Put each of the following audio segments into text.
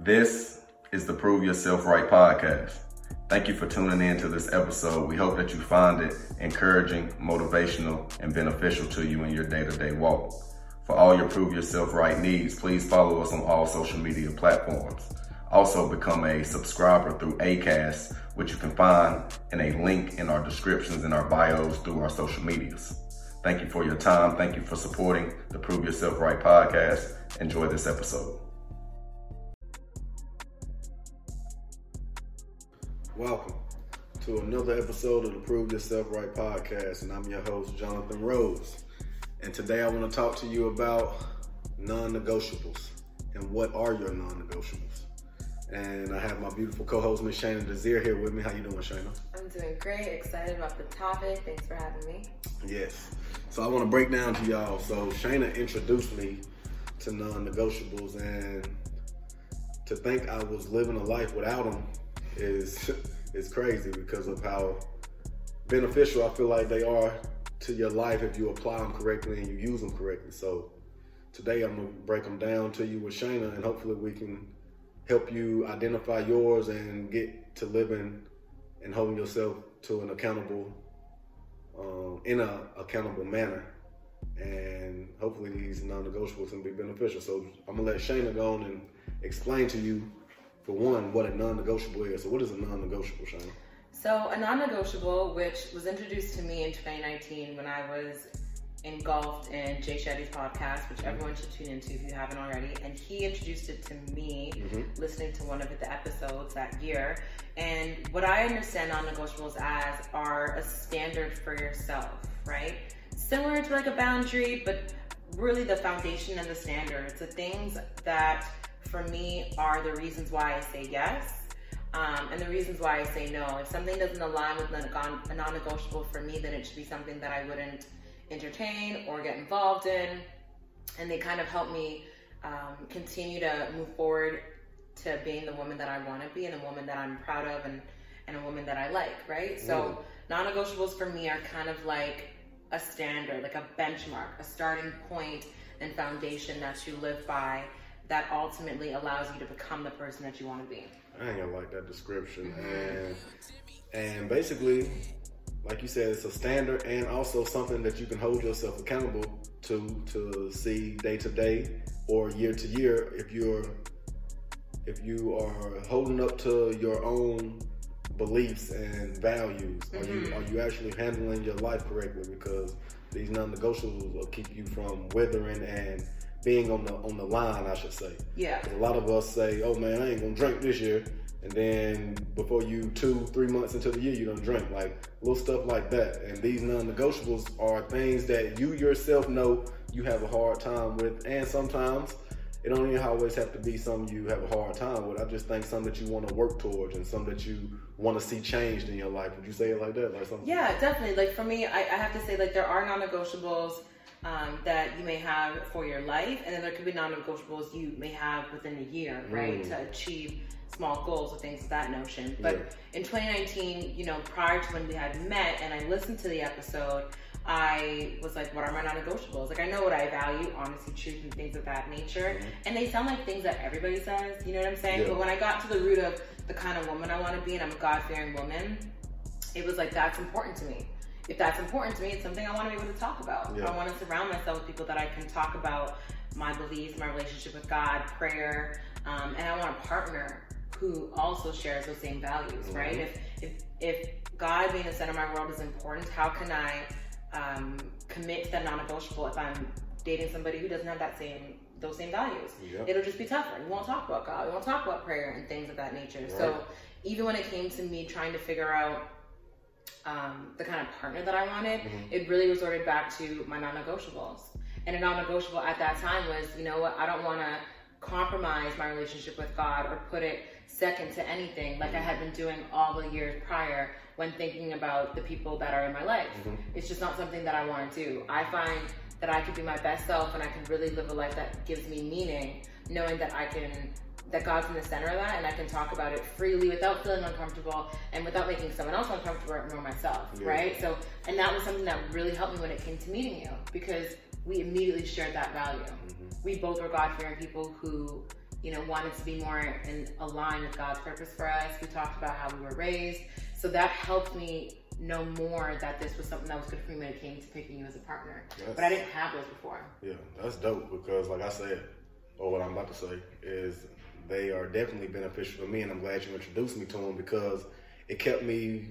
This is the Prove Yourself Right podcast. Thank you for tuning in to this episode. We hope that you find it encouraging, motivational, and beneficial to you in your day to day walk. For all your Prove Yourself Right needs, please follow us on all social media platforms. Also, become a subscriber through ACAST, which you can find in a link in our descriptions and our bios through our social medias. Thank you for your time. Thank you for supporting the Prove Yourself Right podcast. Enjoy this episode. Welcome to another episode of the Prove Yourself Right podcast, and I'm your host, Jonathan Rose. And today I want to talk to you about non negotiables and what are your non negotiables. And I have my beautiful co-host Miss Shayna Desir here with me. How you doing, Shayna? I'm doing great. Excited about the topic. Thanks for having me. Yes. So I want to break down to y'all. So Shayna introduced me to non-negotiables, and to think I was living a life without them is is crazy because of how beneficial I feel like they are to your life if you apply them correctly and you use them correctly. So today I'm gonna break them down to you with Shayna, and hopefully we can help you identify yours and get to living and holding yourself to an accountable, um, in a accountable manner. And hopefully these non-negotiables can be beneficial. So I'm gonna let Shayna go on and explain to you, for one, what a non-negotiable is. So what is a non-negotiable, Shayna? So, a non negotiable, which was introduced to me in 2019 when I was engulfed in Jay Shetty's podcast, which everyone should tune into if you haven't already. And he introduced it to me Mhm. listening to one of the episodes that year. And what I understand non negotiables as are a standard for yourself, right? Similar to like a boundary, but really the foundation and the standards, the things that for me are the reasons why I say yes um, and the reasons why I say no. If something doesn't align with non- a non-negotiable for me, then it should be something that I wouldn't entertain or get involved in. And they kind of help me um, continue to move forward to being the woman that I want to be and the woman that I'm proud of and, and a woman that I like, right? So non-negotiables for me are kind of like a standard, like a benchmark, a starting point and foundation that you live by that ultimately allows you to become the person that you want to be. I ain't gonna like that description. And and basically, like you said, it's a standard and also something that you can hold yourself accountable to to see day to day or year to year if you're if you are holding up to your own beliefs and values. Are you mm-hmm. are you actually handling your life correctly? Because these non-negotiables will keep you from withering and being on the on the line, I should say. Yeah. a lot of us say, "Oh man, I ain't gonna drink this year," and then before you two, three months into the year, you don't drink. Like little stuff like that. And these non-negotiables are things that you yourself know you have a hard time with, and sometimes it don't even always have to be something you have a hard time with. I just think something that you want to work towards and something that you want to see changed in your life. Would you say it like that? Like something? Yeah, definitely. Like for me, I, I have to say, like there are non-negotiables um, that you may have for your life, and then there could be non-negotiables you may have within a year, right, Mm. to achieve small goals or things of that notion. But Yeah. in 2019, you know, prior to when we had met, and I listened to the episode. I was like, what are my non-negotiables? Like, I know what I value, honesty, truth, and things of that nature. And they sound like things that everybody says, you know what I'm saying? Yeah. But when I got to the root of the kind of woman I want to be, and I'm a God-fearing woman, it was like that's important to me. If that's important to me, it's something I want to be able to talk about. Yeah. I want to surround myself with people that I can talk about my beliefs, my relationship with God, prayer, um, and I want a partner who also shares those same values, right? If if if God being the center of my world is important, how can I um, commit to that non-negotiable if I'm dating somebody who doesn't have that same those same values? Yep. It'll just be tougher. We won't talk about God. We won't talk about prayer and things of that nature. So even when it came to me trying to figure out um, the kind of partner that I wanted, it really resorted back to my non-negotiables. And a non-negotiable at that time was, you know what, I don't want to compromise my relationship with God or put it second to anything like I had been doing all the years prior when thinking about the people that are in my life. It's just not something that I want to do. I find that I can be my best self and I can really live a life that gives me meaning, knowing that I can that God's in the center of that and I can talk about it freely without feeling uncomfortable and without making someone else uncomfortable or myself, Yeah. right? So, and that was something that really helped me when it came to meeting Mm-hmm. you because we immediately shared that value. We both were God fearing people who you know, wanted to be more in align with God's purpose for us. We talked about how we were raised. So that helped me know more that this was something that was good for me when it came to picking you as a partner. Yes. But I didn't have those before. Yeah, that's dope because, like I said, or what I'm about to say is they are definitely beneficial to me, and I'm glad you introduced me to them because it kept me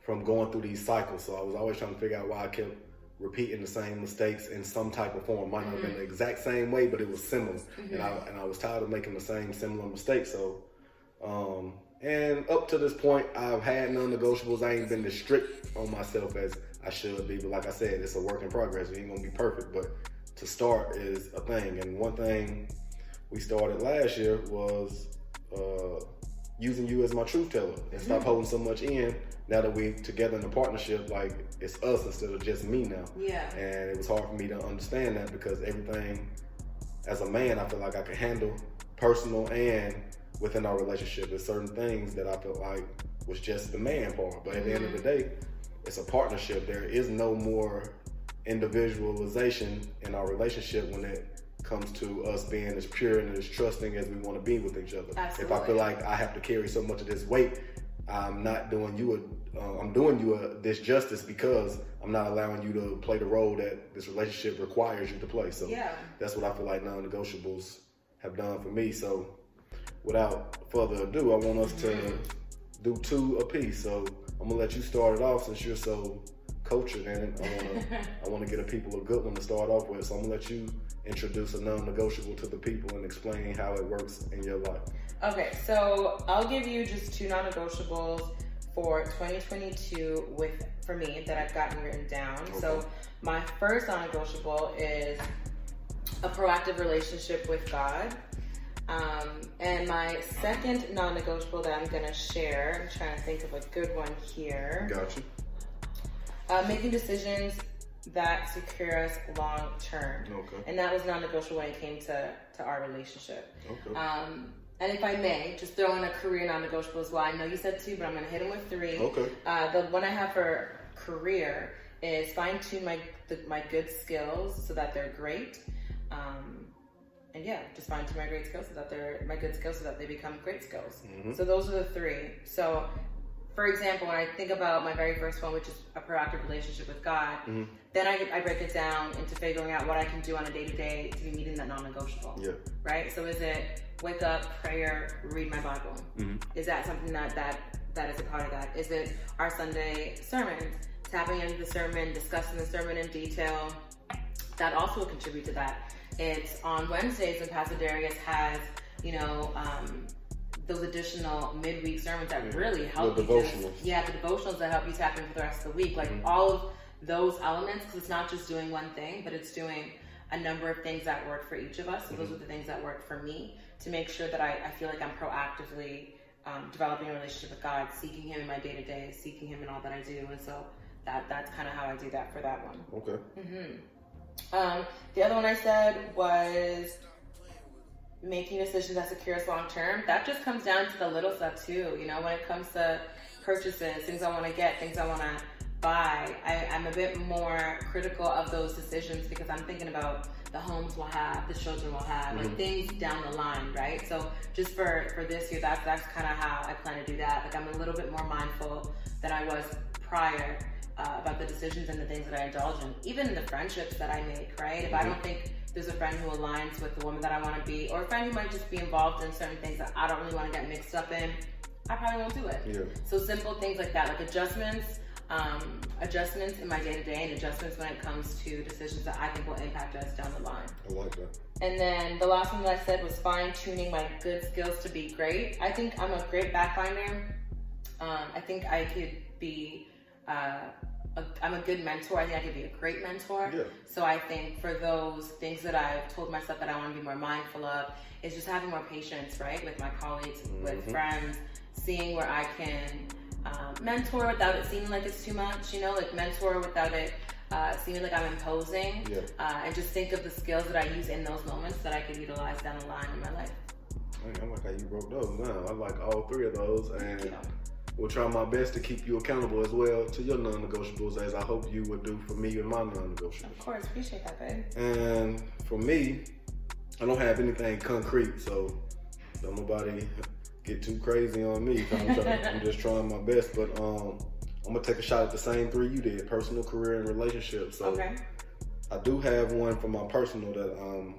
from going through these cycles. So I was always trying to figure out why I kept repeating the same mistakes in some type of form. Might not have been the exact same way, but it was similar, and I and I was tired of making the same similar mistakes. So, um, and up to this point, I've had non-negotiables. I ain't been as strict on myself as I should be, but like I said, it's a work in progress. We ain't gonna be perfect, but to start is a thing. And one thing we started last year was uh, using you as my truth teller and stop holding so much in. Now that we together in a partnership, like it's us instead of just me now. Yeah. And it was hard for me to understand that because everything, as a man, I feel like I can handle personal and within our relationship. There's certain things that I felt like was just the man part. But at the end of the day, it's a partnership. There is no more individualization in our relationship when it comes to us being as pure and as trusting as we want to be with each other. Absolutely. If I feel like I have to carry so much of this weight, I'm not doing you a, uh, I'm doing you a disjustice because I'm not allowing you to play the role that this relationship requires you to play. So Yeah. that's what I feel like non-negotiables have done for me. So without further ado, I want us to do two apiece. So I'm gonna let you start it off since you're so cultured in it. I wanna I wanna get a people a good one to start off with. So I'm gonna let you introduce a non-negotiable to the people and explain how it works in your life. Okay, so I'll give you just two non-negotiables for 2022 with for me that I've gotten written down. So my first non-negotiable is a proactive relationship with God. Um, and my second non-negotiable that I'm gonna share, I'm trying to think of a good one here. Got you. Uh, making decisions that secure us long term. Okay. And that was non-negotiable when it came to, to our relationship. Okay. Um, and if I may, just throw in a career non-negotiable as well. I know you said two, but I'm going to hit them with three. Okay. Uh, the one I have for career is fine tune my the, my good skills so that they're great. Um, and yeah, just fine tune my great skills so that they're my good skills so that they become great skills. Mhm. So those are the three. So, for example, when I think about my very first one, which is a proactive relationship with God, Mhm. then I, I break it down into figuring out what I can do on a day to day to be meeting that non-negotiable Yeah. right? So is it wake up, prayer, read my Bible? Mhm. Is that something that that that is a part of that? Is it our Sunday sermons, tapping into the sermon, discussing the sermon in detail? That also will contribute to that. It's on Wednesdays when Pastor Darius has, you know, um, those additional midweek sermons that really help The devotionals. yeah, the devotionals that help you tap in for the rest of the week. Like all of those elements, because it's not just doing one thing, but it's doing a number of things that work for each of us. So those are the things that work for me to make sure that I, I feel like I'm proactively um, developing a relationship with God, seeking Him in my day to day, seeking Him in all that I do. And so that that's kind of how I do that for that one. Okay. Um, the other one I said was making decisions that secure us long term. That just comes down to the little stuff too. You know, when it comes to purchases, things I want to get, things I want to buy, I, I'm a bit more critical of those decisions because I'm thinking about the homes we'll have, the children we'll have, like things down the line, right? So just for for this year, that's that's kind of how I plan to do that. Like I'm a little bit more mindful than I was prior uh, about the decisions and the things that I indulge in, even the friendships that I make, right? If I don't think there's a friend who aligns with the woman that I want to be, or a friend who might just be involved in certain things that I don't really want to get mixed up in, I probably won't do it. Yeah. So simple things like that, like adjustments, um, adjustments in my day to day, and adjustments when it comes to decisions that I think will impact us down the line. I like that. And then the last one that I said was fine tuning my good skills to be great. I think I'm a great backfinder. Um, I think I could be. Uh, I'm a good mentor. I think I could be a great mentor. Yeah. So I think for those things that I've told myself that I want to be more mindful of is just having more patience, right, with my colleagues, with friends, seeing where I can um, mentor without it seeming like it's too much. You know, like mentor without it uh, seeming like I'm imposing, Yeah. uh, and just think of the skills that I use in those moments that I could utilize down the line in my life. I like how you broke those down. I like all three of those, and. Will try my best to keep you accountable as well to your non-negotiables, as I hope you would do for me and my non-negotiables. Of course, appreciate that, babe. And for me, I don't have anything concrete, so don't nobody get too crazy on me. I'm, trying, I'm just trying my best, but um, I'm gonna take a shot at the same three you did: personal, career, and relationships. So Okay. I do have one for my personal that um,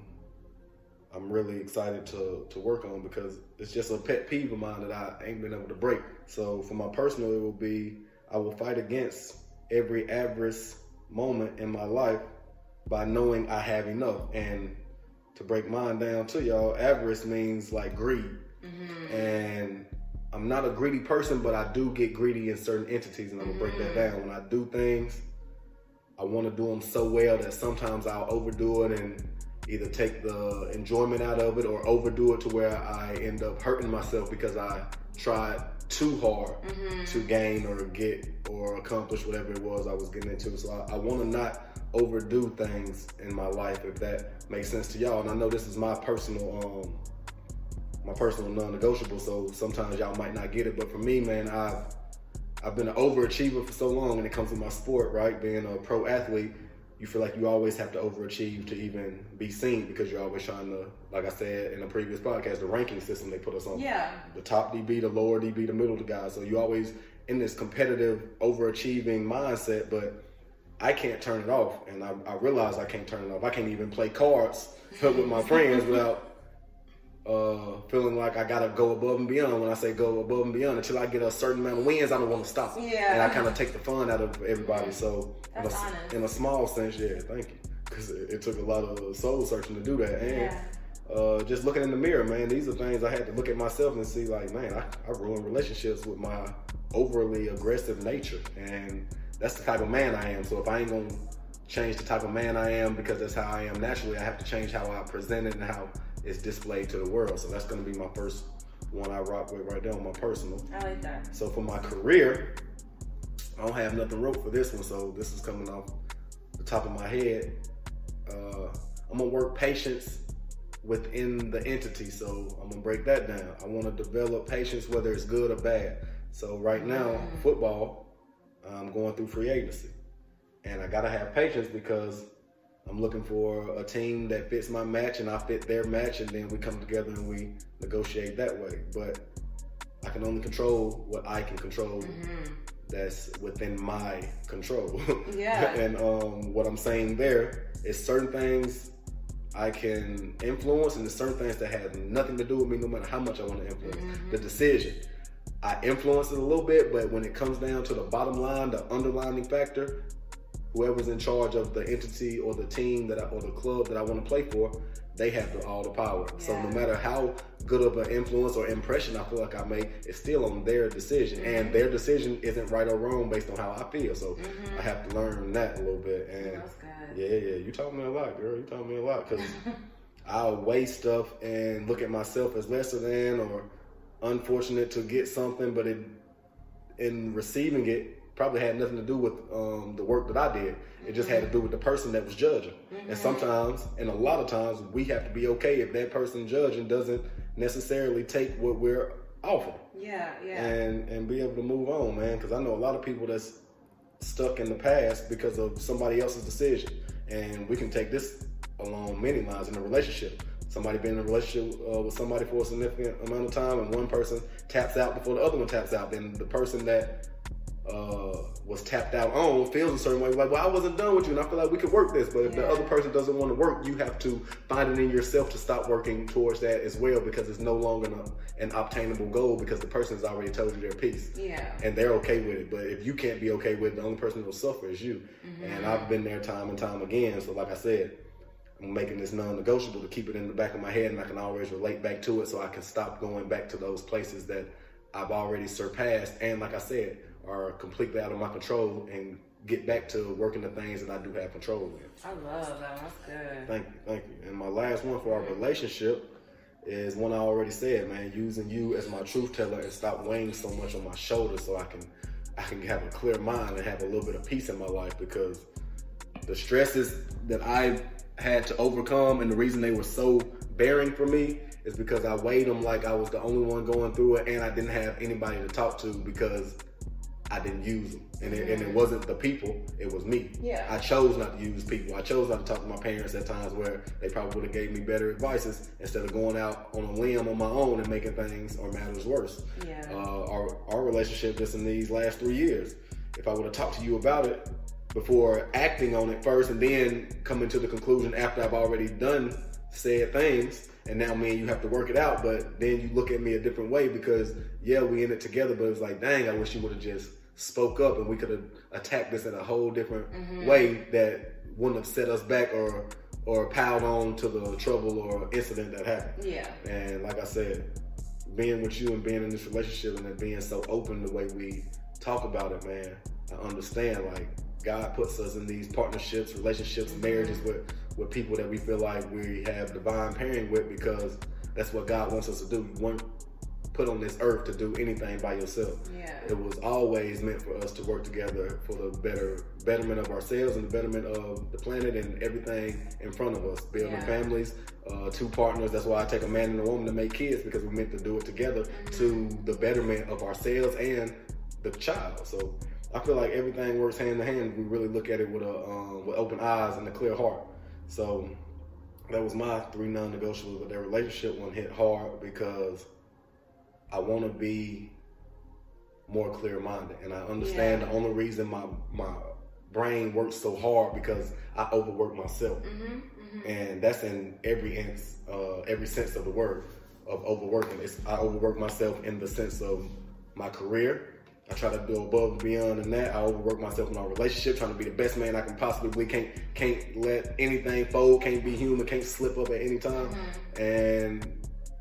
I'm really excited to to work on because it's just a pet peeve of mine that I ain't been able to break. So for my personal, it will be I will fight against every adverse moment in my life by knowing I have enough. And to break mine down to y'all, avarice means like greed. Mm-hmm. And I'm not a greedy person, but I do get greedy in certain entities, and I'm gonna break that mm-hmm. down. When I do things, I want to do them so well that sometimes I'll overdo it and either take the enjoyment out of it or overdo it to where I end up hurting myself because I tried too hard to gain or get or accomplish whatever it was I was getting into. So I, I want to not overdo things in my life if that makes sense to y'all. And I know this is my personal um my personal non-negotiable. So sometimes y'all might not get it, but for me, man, I've I've been an overachiever for so long, and it comes with my sport, right? Being a pro athlete, you feel like you always have to overachieve to even be seen because you're always trying to, like I said in a previous podcast, the ranking system they put us on. Yeah. The top DB, the lower DB, the middle the guy. So you always in this competitive, overachieving mindset, but I can't turn it off, and I, I realize I can't turn it off. I can't even play cards with my friends without uh, feeling like I gotta go above and beyond. When I say go above and beyond, until I get a certain amount of wins, I don't want to stop. Yeah. And I kind of take the fun out of everybody. So in a, in a small sense, yeah, thank you, because it, it took a lot of soul searching to do that, and Yeah. uh, just looking in the mirror, man. These are things I had to look at myself and see, like, man, I, I ruin relationships with my overly aggressive nature, and that's the type of man I am. So if I ain't gonna change the type of man I am because that's how I am naturally, I have to change how I present it and how it's displayed to the world. So that's gonna be my first one I rock with right there on my personal. I like that. So for my career, I don't have nothing wrote for this one, so this is coming off the top of my head. Uh, I'm gonna work patience within the entity, so I'm gonna break that down. I want to develop patience, whether it's good or bad. So right now, football, I'm going through free agency, and I gotta have patience because I'm looking for a team that fits my match, and I fit their match, and then we come together and we negotiate that way. But I can only control what I can control. That's within my control. Yeah. and um, what I'm saying there is certain things I can influence, and there's certain things that have nothing to do with me, no matter how much I want to influence the decision. I influence it a little bit, but when it comes down to the bottom line, the underlining factor, whoever's in charge of the entity or the team that I, or the club that I want to play for, they have the, all the power. So no matter how good of an influence or impression I feel like I make, it's still on their decision, and mm-hmm. their decision isn't right or wrong based on how I feel. So mm-hmm. I have to learn that a little bit. And yeah, yeah, you taught me a lot, girl. You taught me a lot because I'll weigh stuff and look at myself as lesser than or unfortunate to get something, but it in receiving it probably had nothing to do with um, the work that I did. It just had to do with the person that was judging. And sometimes, and a lot of times, we have to be okay if that person judging doesn't necessarily take what we're offering Yeah, yeah. and and be able to move on, man. Because I know a lot of people that's stuck in the past because of somebody else's decision, and we can take this along many lines in a relationship. Somebody been in a relationship uh, with somebody for a significant amount of time, and one person taps out before the other one taps out. Then the person that uh, was tapped out on feels a certain way, like, well, I wasn't done with you, and I feel like we could work this. But if the other person doesn't want to work, you have to find it in yourself to stop working towards that as well, because it's no longer an, an obtainable goal because the person's already told you their piece yeah. and they're okay with it. But if you can't be okay with it, the only person that'll suffer is you. And I've been there time and time again. So like I said, I'm making this non-negotiable to keep it in the back of my head, and I can always relate back to it, so I can stop going back to those places that I've already surpassed, and like I said, are completely out of my control, and get back to working the things that I do have control in. I love that. That's good. Thank you, thank you. And my last one for our relationship is one I already said, man. Using you as my truth teller and stop weighing so much on my shoulders, so I can I can have a clear mind and have a little bit of peace in my life because the stresses that I had to overcome and the reason they were so bearing for me is because I weighed them like I was the only one going through it and I didn't have anybody to talk to because I didn't use them, and it, and it wasn't the people, it was me. Yeah. I chose not to use people. I chose not to talk to my parents at times where they probably would have gave me better advices instead of going out on a limb on my own and making things or matters worse. Yeah. Uh, our our relationship just in these last three years. If I would have talked to you about it before acting on it first, and then coming to the conclusion after I've already done said things, and now me and you have to work it out. But then you look at me a different way because yeah, we in it together. But it's like, dang, I wish you would have just spoke up and we could have attacked this in a whole different mm-hmm. way that wouldn't have set us back or or piled on to the trouble or incident that happened. Yeah. And like I said, being with you and being in this relationship and then being so open the way we talk about it, man, I understand like God puts us in these partnerships, relationships, mm-hmm. marriages with with people that we feel like we have divine pairing with because that's what God wants us to do. You weren't put on this earth to do anything by yourself. Yeah. It was always meant for us to work together for the better betterment of ourselves and the betterment of the planet and everything in front of us. Building Yeah. families, uh, two partners. That's why I take a man and a woman to make kids because we're meant to do it together to the betterment of ourselves and the child. So I feel like everything works hand in hand. We really look at it with a um, with open eyes and a clear heart. So that was my three non-negotiables. But that relationship one hit hard because I want to be more clear-minded, and I understand Yeah. the only reason my my brain works so hard because I overwork myself, Mm-hmm. and that's in every ins, uh, every sense of the word of overworking. It's, I overwork myself in the sense of my career. I try to do above and beyond and that. I overwork myself in our relationship, trying to be the best man I can possibly be. Can't can't let anything fold. Can't be human. Can't slip up at any time. And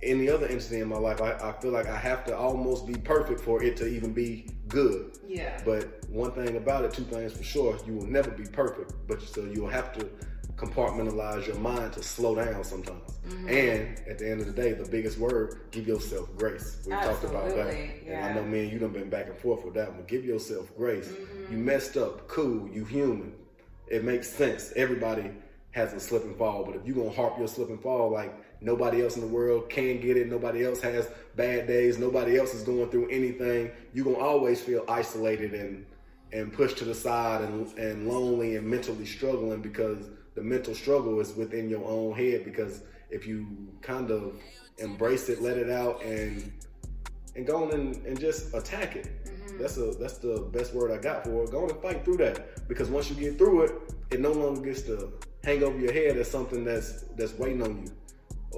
any other incident in my life, I, I feel like I have to almost be perfect for it to even be good. Yeah. But one thing about it, two things for sure, you will never be perfect. But so you'll have to compartmentalize your mind to slow down sometimes. Mm-hmm. And at the end of the day, the biggest word, give yourself grace. We talked about that. Absolutely, And I know me and you done been back and forth with that one. Give yourself grace. Mm-hmm. You messed up, cool, you human. It makes sense. Everybody has a slip and fall, but if you're gonna harp your slip and fall like nobody else in the world can get it, nobody else has bad days, nobody else is going through anything, you're gonna always feel isolated and and pushed to the side and, and lonely and mentally struggling because the mental struggle is within your own head because if you kind of embrace it, let it out and and go on and, and just attack it. Mm-hmm. That's a that's the best word I got for it. Go on and fight through that. Because once you get through it, it no longer gets to hang over your head as something that's that's waiting on you.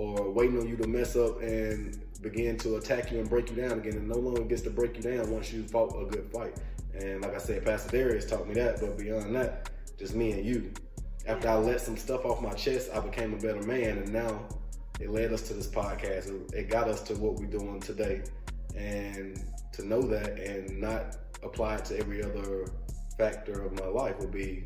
Or waiting on you to mess up and begin to attack you and break you down again. It no longer gets to break you down once you fought a good fight. And like I said, Pastor Darius taught me that, but beyond that, just me and you. After I let some stuff off my chest, I became a better man, and now it led us to this podcast. It got us to what we're doing today, and to know that and not apply it to every other factor of my life would be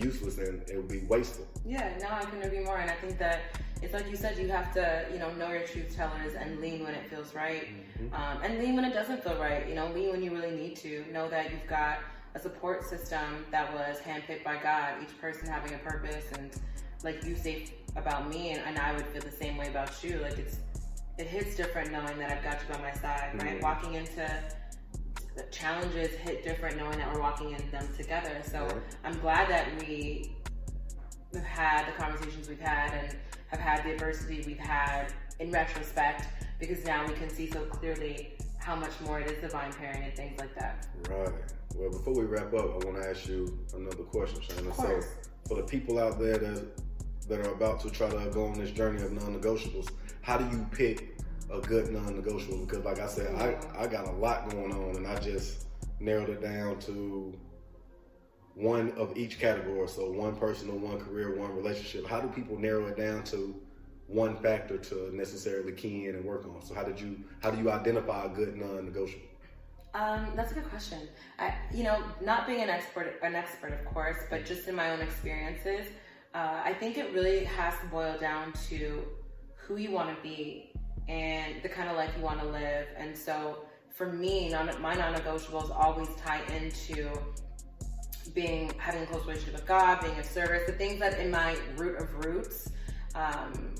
useless and it would be wasteful. Yeah, no, I couldn't agree more. And I think that it's like you said, you have to, you know, know your truth tellers and lean when it feels right, um, and lean when it doesn't feel right. You know, lean when you really need to. Know that you've got a support system that was handpicked by God. Each person having a purpose, and like you say about me, and, and I would feel the same way about you. Like it's, it hits different knowing that I've got you by my side, right? Mhm. Walking into the challenges hit different knowing that we're walking in them together. So Right. I'm glad that we have had the conversations we've had and have had the adversity we've had in retrospect because now we can see so clearly how much more it is divine pairing and things like that. Right. Well, before we wrap up, I want to ask you another question, Shayna. So, for the people out there that that are about to try to go on this journey of non-negotiables, how do you pick a good non-negotiable? Because, like I said, I I got a lot going on, and I just narrowed it down to one of each category. So, one personal, one career, one relationship. How do people narrow it down to one factor to necessarily key in and work on? So, how did you how do you identify a good non-negotiable? Um, that's a good question. I, you know, not being an expert, an expert, of course, but just in my own experiences, uh, I think it really has to boil down to who you want to be and the kind of life you want to live. And so, for me, non, my non-negotiables always tie into being having a close relationship with God, being of service, the things that in my root of roots um,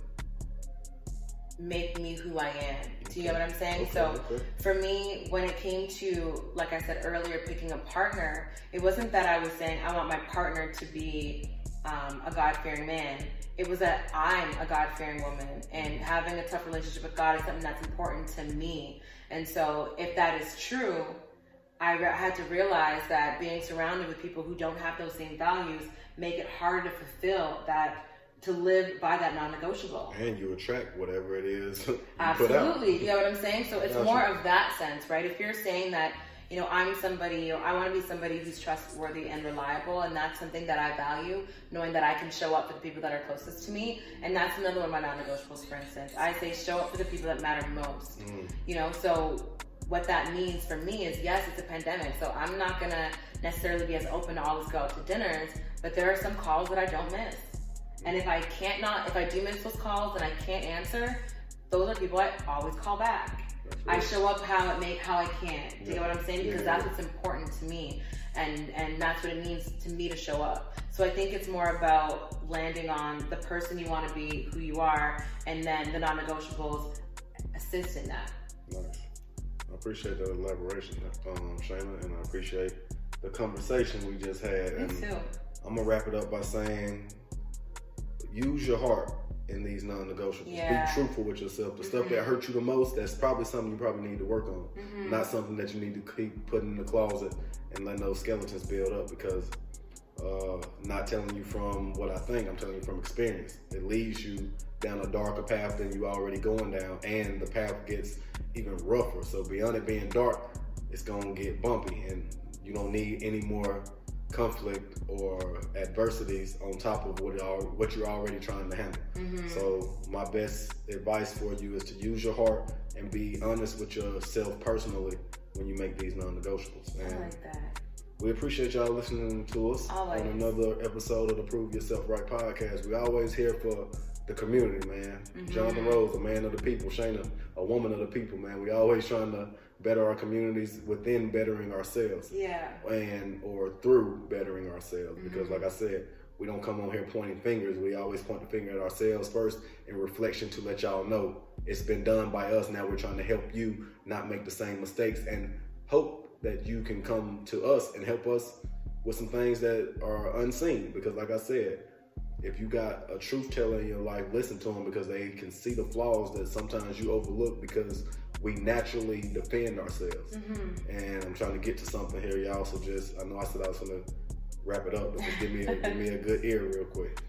make me who I am. Do you know what I'm saying? Okay, so okay. for me, when it came to, like I said earlier, picking a partner, it wasn't that I was saying I want my partner to be um, a God fearing man. It was that I'm a God fearing woman, and having a tough relationship with God is something that's important to me. And so, if that is true, I re- had to realize that being surrounded with people who don't have those same values make it harder to fulfill that, to live by that non-negotiable. And you attract whatever it is you put out. Absolutely, you know what I'm saying. So it's more of that sense, right? If you're saying that, you know, I'm somebody, you know, I want to be somebody who's trustworthy and reliable, and that's something that I value, knowing that I can show up for the people that are closest to me, and that's another one of my non-negotiables. For instance, I say show up for the people that matter most. Mm. You know, so what that means for me is yes, it's a pandemic, so I'm not gonna necessarily be as open to always go out to dinners, but there are some calls that I don't miss. And if I can't not, if I do miss those calls and I can't answer, those are people I always call back. I show up how it make how I can. Do you Yeah. know what I'm saying? Because Yeah, that's what's important to me, and and that's what it means to me to show up. So I think it's more about landing on the person you want to be, who you are, and then the non-negotiables assist in that. Nice. I appreciate that elaboration, um, Shayna, and I appreciate the conversation we just had. Me and too. I'm gonna wrap it up by saying, use your heart in these non-negotiables. Yeah. Be truthful with yourself. The stuff Mhm. that hurt you the most, that's probably something you probably need to work on. Mhm. Not something that you need to keep putting in the closet and letting those skeletons build up because uh, not telling you from what I think, I'm telling you from experience. It leads you down a darker path than you already going down, and the path gets even rougher. So beyond it being dark, it's gonna get bumpy, and you don't need any more conflict or adversities on top of what are, what you're already trying to handle. Mhm. So my best advice for you is to use your heart and be honest with yourself personally when you make these non-negotiables. I like that. we appreciate y'all listening to us Always. on another episode of the Prove Yourself Right podcast. We always here for the community, man. Mhm. Jonathan Rose, a man of the people. Shayna, a woman of the people, man. We always trying to better our communities within bettering ourselves Yeah. and or through bettering ourselves. Because Mhm. like I said, we don't come on here pointing fingers. We always point the finger at ourselves first in reflection to let y'all know it's been done by us. Now we're trying to help you not make the same mistakes and hope that you can come to us and help us with some things that are unseen. Because like I said, if you got a truth teller in your life, listen to them because they can see the flaws that sometimes you overlook because we naturally defend ourselves hmm and I'm trying to get to something here, y'all. So just I know I said I was gonna wrap it up, but just give me a, give me a good ear real quick.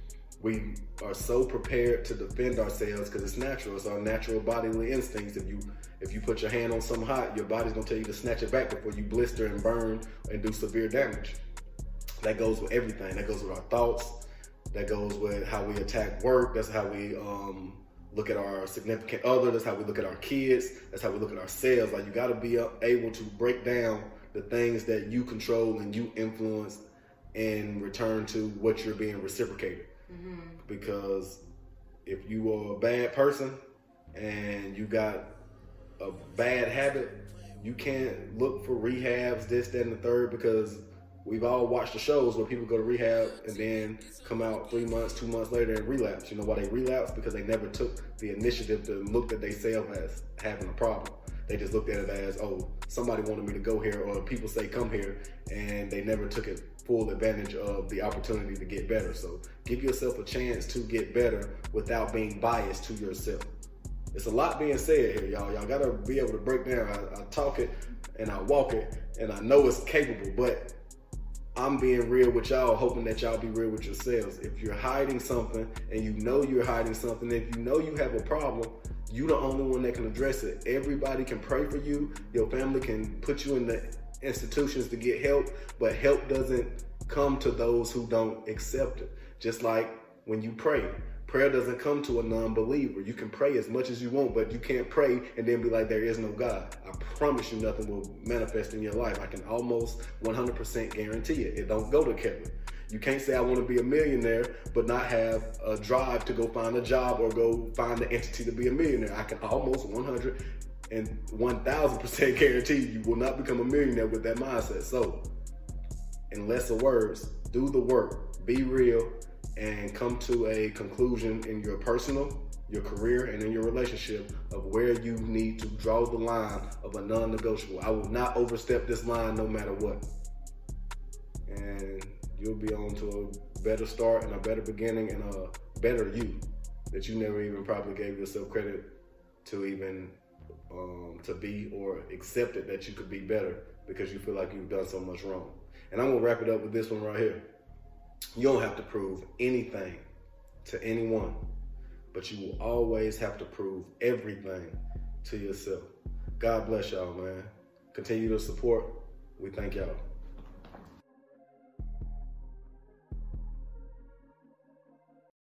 We are so prepared to defend ourselves because it's natural. It's our natural bodily instincts. If you if you put your hand on something hot, your body's gonna tell you to snatch it back before you blister and burn and do severe damage. That goes with everything. That goes with our thoughts. That goes with how we attack work. That's how we um, look at our significant other. That's how we look at our kids. That's how we look at ourselves. Like you got to be able to break down the things that you control and you influence and return to what you're being reciprocated. hmm Because if you are a bad person and you got a bad habit, you can't look for rehabs, this, that, and the third, because we've all watched the shows where people go to rehab and then come out three months, two months later and relapse. You know why they relapse? Because they never took the initiative to look at themselves as having a problem. They just looked at it as, oh, somebody wanted me to go here, or people say come here, and they never took it full advantage of the opportunity to get better. So give yourself a chance to get better without being biased to yourself. It's a lot being said here, y'all. Y'all gotta be able to break down. I, I talk it and I walk it, and I know it's capable, but I'm being real with y'all, hoping that y'all be real with yourselves. If you're hiding something and you know you're hiding something, if you know you have a problem, you're the only one that can address it. Everybody can pray for you. Your family can put you in the institutions to get help, but help doesn't come to those who don't accept it. Just like when you pray, prayer doesn't come to a non-believer. You can pray as much as you want, but you can't pray and then be like, there is no God. I promise you nothing will manifest in your life. I can almost 100% guarantee it. It don't go to Kevin. You can't say I want to be a millionaire, but not have a drive to go find a job or go find the entity to be a millionaire. I can almost 100 and 1000% guarantee you will not become a millionaire with that mindset. So, in lesser words, do the work, be real, and come to a conclusion in your personal your career and in your relationship of where you need to draw the line of a non-negotiable. I will not overstep this line no matter what. And you'll be on to a better start and a better beginning and a better you that you never even probably gave yourself credit to even um, to be or accepted that you could be better because you feel like you've done so much wrong. And I'm gonna wrap it up with this one right here. You don't have to prove anything to anyone, but you will always have to prove everything to yourself. God bless y'all, man. Continue to support. We thank y'all.